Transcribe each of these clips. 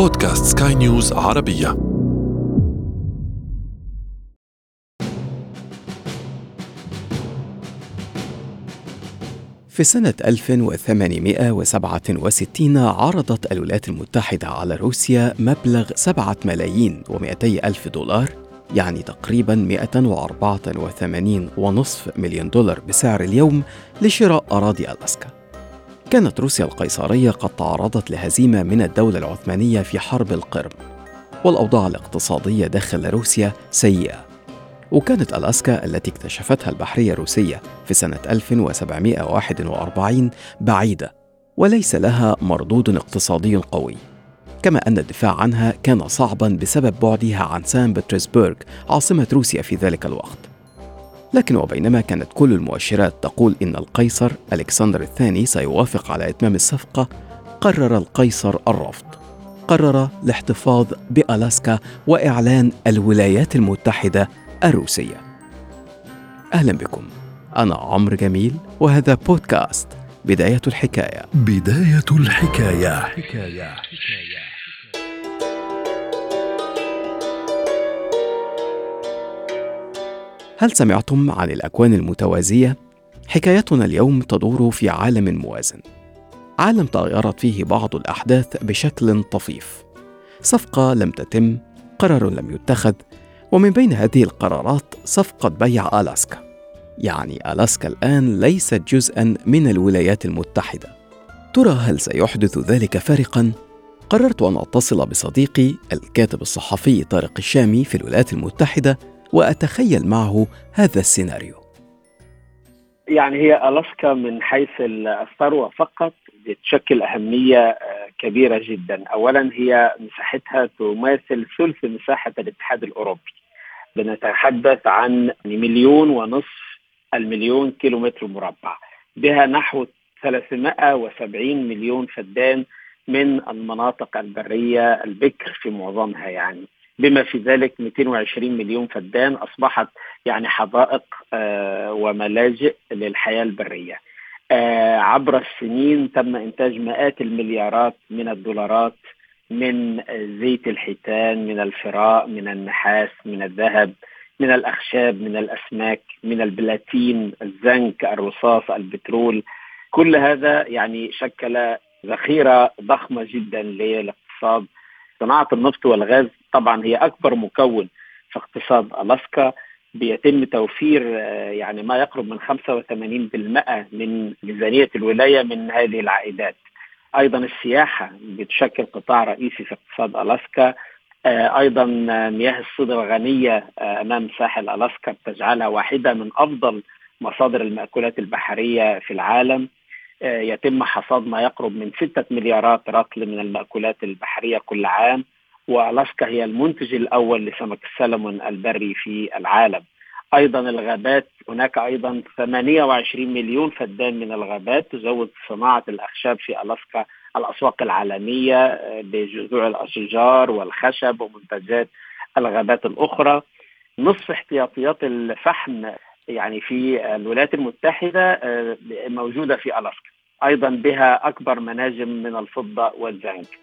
بودكاست سكاي نيوز عربية. في سنة 1867 عرضت الولايات المتحدة على روسيا مبلغ 7 ملايين و200 ألف دولار يعني تقريبا 184 ونصف مليون دولار بسعر اليوم لشراء أراضي ألأسكا. كانت روسيا القيصرية قد تعرضت لهزيمة من الدولة العثمانية في حرب القرم والأوضاع الاقتصادية داخل روسيا سيئة. وكانت ألاسكا التي اكتشفتها البحرية الروسية في سنة 1741 بعيدة وليس لها مردود اقتصادي قوي. كما أن الدفاع عنها كان صعبا بسبب بعدها عن سان بطرسبرغ عاصمة روسيا في ذلك الوقت. لكن وبينما كانت كل المؤشرات تقول إن القيصر ألكسندر الثاني سيوافق على إتمام الصفقة قرر القيصر الرفض. قرر الاحتفاظ بألاسكا وإعلان الولايات المتحدة الروسية. أهلا بكم. أنا عمرو جميل وهذا بودكاست بداية الحكاية. بداية الحكاية. حكاية. هل سمعتم عن الأكوان المتوازية؟ حكايتنا اليوم تدور في عالم موازن عالم تغيرت فيه بعض الأحداث بشكل طفيف صفقة لم تتم قرار لم يتخذ ومن بين هذه القرارات صفقة بيع ألاسكا يعني ألاسكا الآن ليست جزءا من الولايات المتحدة ترى هل سيحدث ذلك فارقا؟ قررت أن أتصل بصديقي الكاتب الصحفي طارق الشامي في الولايات المتحدة وأتخيل معه هذا السيناريو. يعني هي ألاسكا من حيث الثروة فقط بتشكل أهمية كبيرة جدا. أولا هي مساحتها تماثل ثلث مساحة الاتحاد الأوروبي. بنتحدث عن مليون ونصف المليون كيلومتر مربع. بها نحو 370 مليون فدان من المناطق البرية البكر في معظمها يعني. بما في ذلك 220 مليون فدان أصبحت يعني حدائق آه وملاجئ للحياة البرية. آه عبر السنين تم إنتاج مئات المليارات من الدولارات من زيت الحيتان من الفراء من النحاس من الذهب من الأخشاب من الأسماك من البلاتين الزنك الرصاص البترول. كل هذا يعني شكل ذخيرة ضخمة جدا للاقتصاد صناعة النفط والغاز طبعا هي أكبر مكون في اقتصاد ألاسكا بيتم توفير يعني ما يقرب من 85% من ميزانية الولاية من هذه العائدات. أيضا السياحة بتشكل قطاع رئيسي في اقتصاد ألاسكا. أيضا مياه الصيد الغنيه أمام ساحل ألاسكا بتجعلها واحدة من أفضل مصادر المأكولات البحرية في العالم. يتم حصاد ما يقرب من ستة مليارات رطل من المأكولات البحرية كل عام وألاسكا هي المنتج الأول لسمك السلمون البري في العالم. أيضا الغابات هناك أيضا 28 مليون فدان من الغابات تزود صناعة الأخشاب في ألاسكا الأسواق العالمية بجذوع الأشجار والخشب ومنتجات الغابات الأخرى. نصف احتياطيات الفحم يعني في الولايات المتحدة موجودة في ألاسكا. أيضا بها أكبر مناجم من الفضة والزنك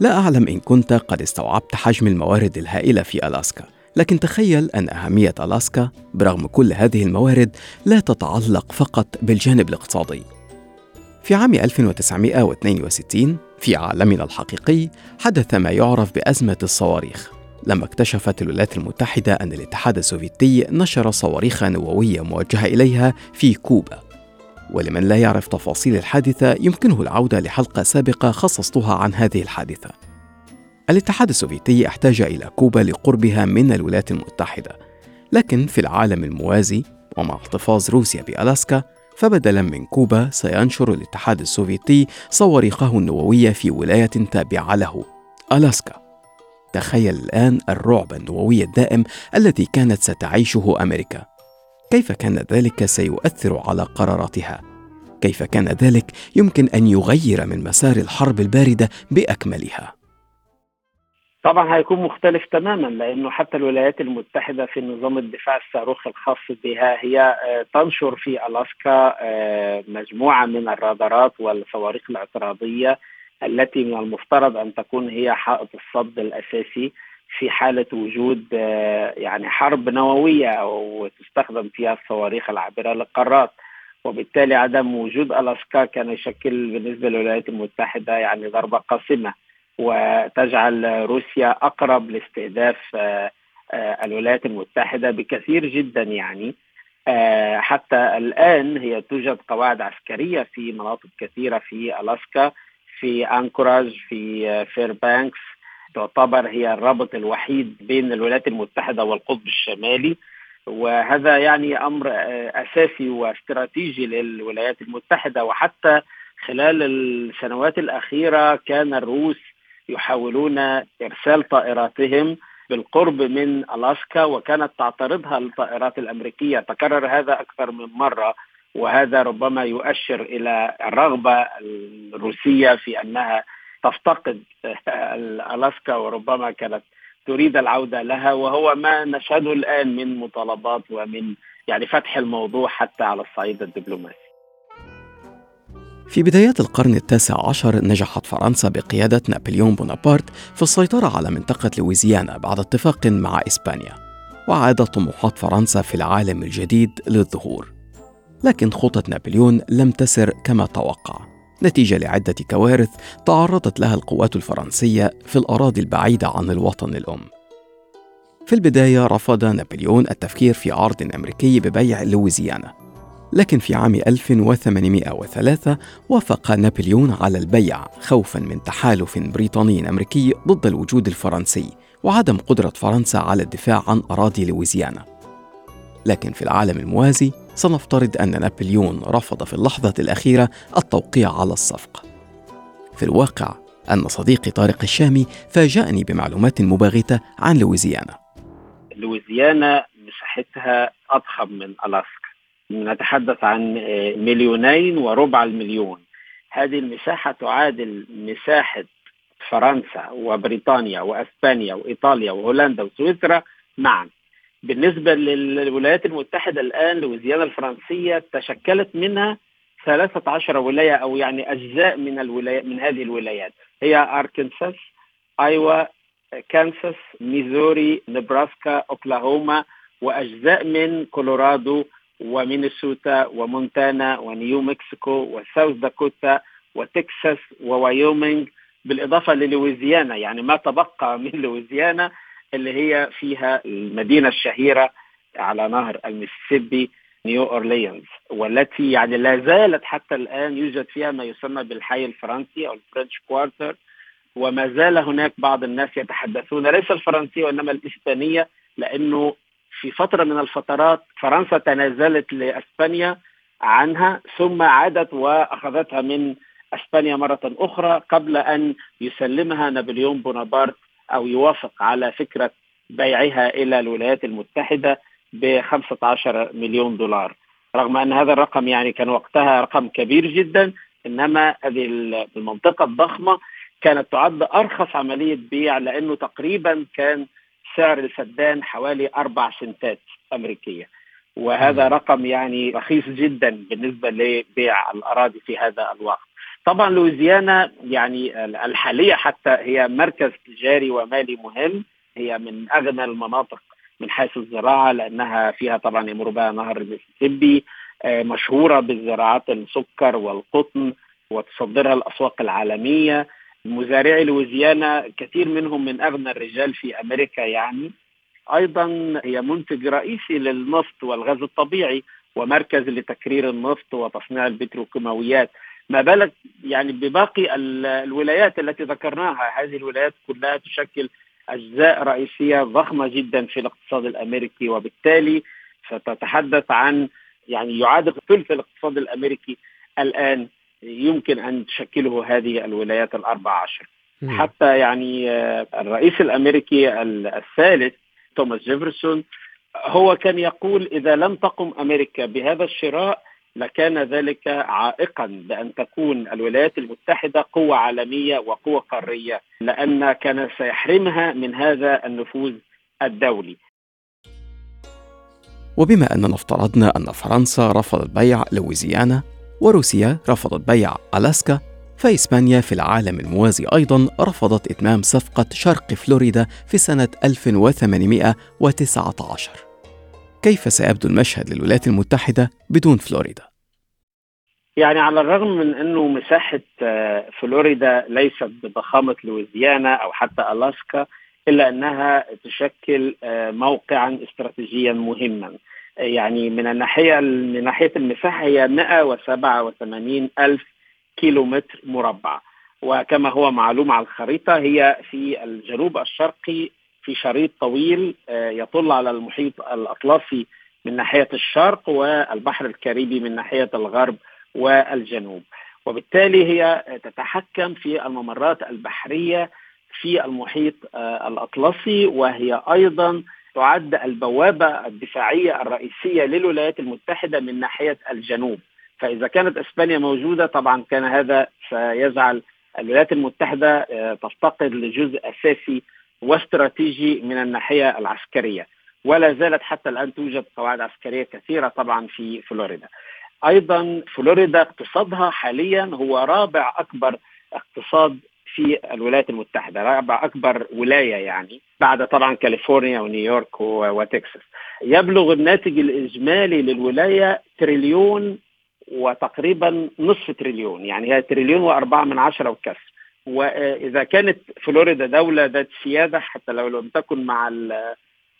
لا أعلم إن كنت قد استوعبت حجم الموارد الهائلة في ألاسكا لكن تخيل أن أهمية ألاسكا برغم كل هذه الموارد لا تتعلق فقط بالجانب الاقتصادي. في عام 1962 في عالمنا الحقيقي حدث ما يعرف بأزمة الصواريخ. لما اكتشفت الولايات المتحدة أن الاتحاد السوفيتي نشر صواريخ نووية موجهة إليها في كوبا. ولمن لا يعرف تفاصيل الحادثة يمكنه العودة لحلقة سابقة خصصتها عن هذه الحادثة. الاتحاد السوفيتي احتاج إلى كوبا لقربها من الولايات المتحدة لكن في العالم الموازي ومع احتفاظ روسيا بألاسكا فبدلا من كوبا سينشر الاتحاد السوفيتي صواريخه النووية في ولاية تابعة له ألاسكا تخيل الآن الرعب النووي الدائم الذي كانت ستعيشه أمريكا. كيف كان ذلك سيؤثر على قراراتها؟ كيف كان ذلك يمكن أن يغير من مسار الحرب الباردة بأكملها؟ طبعا هيكون مختلف تماما لأنه حتى الولايات المتحدة في نظام الدفاع الصاروخي الخاص بها هي تنشر في ألاسكا مجموعة من الرادارات والصواريخ الاعتراضية التي من المفترض أن تكون هي حائط الصد الأساسي في حالة وجود آه، يعني حرب نووية أو تستخدم فيها الصواريخ العابرة للقارات. وبالتالي عدم وجود الاسكا كان يشكل بالنسبة للولايات المتحدة يعني ضربة قاسمة وتجعل روسيا أقرب لاستهداف آه، آه، الولايات المتحدة بكثير جدا يعني. حتى الآن هي توجد قواعد عسكرية في مناطق كثيرة في الاسكا في أنكوراج في فيربانكس. تعتبر هي الرابط الوحيد بين الولايات المتحدة والقطب الشمالي. وهذا يعني أمر أساسي واستراتيجي للولايات المتحدة. وحتى خلال السنوات الأخيرة كان الروس يحاولون إرسال طائراتهم بالقرب من ألاسكا وكانت تعترضها الطائرات الأمريكية. تكرر هذا أكثر من مرة. وهذا ربما يؤشر إلى الرغبة الروسية في أنها تفتقد الاسكا وربما كانت تريد العودة لها وهو ما نشهده الآن من مطالبات ومن يعني فتح الموضوع حتى على الصعيد الدبلوماسي. في بدايات القرن التاسع عشر نجحت فرنسا بقيادة نابليون بونابرت في السيطرة على منطقة لويزيانا بعد اتفاق مع إسبانيا وعادت طموحات فرنسا في العالم الجديد للظهور لكن خطة نابليون لم تسر كما توقع نتيجة لعدة كوارث تعرضت لها القوات الفرنسية في الأراضي البعيدة عن الوطن الأم. في البداية رفض نابليون التفكير في عرض أمريكي ببيع لويزيانا، لكن في عام 1803 وافق نابليون على البيع خوفا من تحالف بريطاني أمريكي ضد الوجود الفرنسي وعدم قدرة فرنسا على الدفاع عن أراضي لويزيانا. لكن في العالم الموازي سنفترض أن نابليون رفض في اللحظة الأخيرة التوقيع على الصفقة. في الواقع أن صديقي طارق الشامي فاجأني بمعلومات مباغتة عن لويزيانا. لويزيانا مساحتها أضخم من ألاسكا. نتحدث عن مليونين وربع المليون. هذه المساحة تعادل مساحة فرنسا وبريطانيا وأسبانيا وإيطاليا وهولندا وسويسرا معا بالنسبة للولايات المتحدة الآن لويزيانا الفرنسية تشكلت منها 13 ولاية أو يعني أجزاء من الولايات من هذه الولايات. هي أركنساس أيوا كانساس ميزوري نبراسكا أوكلاهوما وأجزاء من كولورادو ومينيسوتا ومونتانا ونيو مكسيكو وساوث داكوتا وتكساس ووايومينغ. بالإضافة للويزيانا يعني ما تبقى من لويزيانا اللي هي فيها المدينة الشهيرة على نهر المسيسيبي نيو أورليانز والتي يعني لا زالت حتى الآن يوجد فيها ما يسمى بالحي الفرنسي أو ال French Quarter وما زال هناك بعض الناس يتحدثون ليس الفرنسية وإنما الإسبانية لأنه في فترة من الفترات فرنسا تنازلت لأسبانيا عنها ثم عادت وأخذتها من إسبانيا مرة أخرى قبل أن يسلمها نابليون بونابرت أو يوافق على فكرة بيعها إلى الولايات المتحدة ب 15 مليون دولار. رغم أن هذا الرقم يعني كان وقتها رقم كبير جدا إنما هذه المنطقة الضخمة كانت تعد أرخص عملية بيع لأنه تقريبا كان سعر الفدان حوالي أربع سنتات أمريكية. وهذا رقم يعني رخيص جدا بالنسبة لبيع الأراضي في هذا الوقت. طبعا لويزيانا يعني الحالية حتى هي مركز تجاري ومالي مهم. هي من أغنى المناطق من حيث الزراعة لأنها فيها طبعا يمر بها نهر المسيسيبي آه، مشهورة بزراعات السكر والقطن وتصدرها الأسواق العالمية. مزارعي لويزيانا كثير منهم من أغنى الرجال في أمريكا يعني. أيضا هي منتج رئيسي للنفط والغاز الطبيعي ومركز لتكرير النفط وتصنيع البتروكيماويات. ما بالك يعني بباقي الولايات التي ذكرناها؟ هذه الولايات كلها تشكل أجزاء رئيسية ضخمة جدا في الاقتصاد الأمريكي وبالتالي ستتحدث عن يعني يعادل ثلث الاقتصاد الأمريكي الآن يمكن أن تشكله هذه الولايات الاربع عشر. حتى يعني آه، الرئيس الأمريكي الثالث توماس جيفرسون هو كان يقول إذا لم تقم أمريكا بهذا الشراء لكان ذلك عائقا بان تكون الولايات المتحدة قوة عالمية وقوة قارية لأن كان سيحرمها من هذا النفوذ الدولي. وبما أننا افترضنا أن فرنسا رفضت بيع لويزيانا وروسيا رفضت بيع ألاسكا فإسبانيا في العالم الموازي أيضا رفضت إتمام صفقة شرق فلوريدا في سنة 1819 كيف سيبدو المشهد للولايات المتحدة بدون فلوريدا؟ يعني على الرغم من إنه مساحة آه، فلوريدا ليست بضخامة لويزيانا أو حتى ألاسكا إلا أنها تشكل آه، موقعا استراتيجيا مهما يعني من الناحية من ناحية المساحة هي 187 ألف كيلو متر مربع وكما هو معلوم على الخريطة هي في الجنوب الشرقي في شريط طويل آه، يطل على المحيط الأطلسي من ناحية الشرق والبحر الكاريبي من ناحية الغرب والجنوب. وبالتالي هي تتحكم في الممرات البحرية في المحيط آه، الأطلسي وهي أيضا تعد البوابة الدفاعية الرئيسية للولايات المتحدة من ناحية الجنوب. فإذا كانت إسبانيا موجودة طبعا كان هذا سيجعل الولايات المتحدة آه، تفتقد لجزء أساسي واستراتيجي من الناحية العسكرية. ولا زالت حتى الآن توجد قواعد عسكرية كثيرة طبعا في فلوريدا. أيضا فلوريدا اقتصادها حاليا هو رابع أكبر اقتصاد في الولايات المتحدة رابع أكبر ولاية يعني بعد طبعا كاليفورنيا ونيويورك وتكساس. يبلغ الناتج الإجمالي للولاية تريليون وتقريبا نصف تريليون يعني هي تريليون وأربعة من عشرة وكسر وإذا كانت فلوريدا دولة ذات سيادة حتى لو لم تكن مع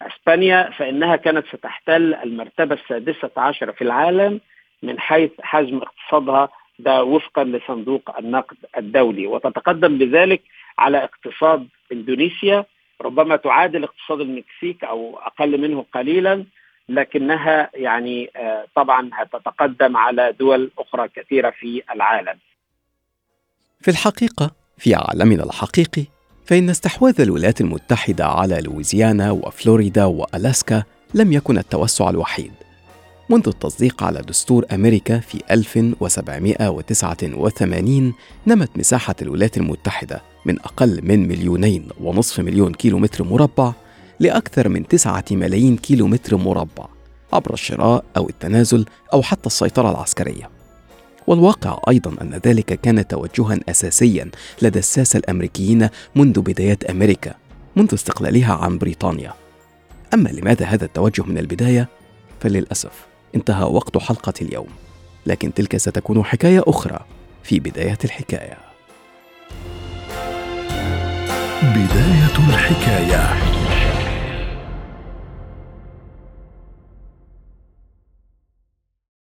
إسبانيا فإنها كانت ستحتل المرتبة السادسة عشره في العالم من حيث حجم اقتصادها ده وفقا لصندوق النقد الدولي وتتقدم بذلك على اقتصاد إندونيسيا ربما تعادل اقتصاد المكسيك أو أقل منه قليلا لكنها يعني آه، طبعا هتتقدم على دول أخرى كثيرة في العالم. في الحقيقة في عالمنا الحقيقي فإن استحواذ الولايات المتحدة على لويزيانا وفلوريدا وألاسكا لم يكن التوسع الوحيد. منذ التصديق على دستور أمريكا في 1789 نمت مساحة الولايات المتحدة من أقل من مليونين ونصف مليون كيلو متر مربع لأكثر من تسعة ملايين كيلو متر مربع عبر الشراء أو التنازل أو حتى السيطرة العسكرية. والواقع أيضا أن ذلك كان توجها أساسيا لدى الساسة الأمريكيين منذ بدايات أمريكا منذ استقلالها عن بريطانيا. أما لماذا هذا التوجه من البداية؟ فللأسف انتهى وقت حلقة اليوم. لكن تلك ستكون حكاية أخرى في بداية الحكاية. بداية الحكاية.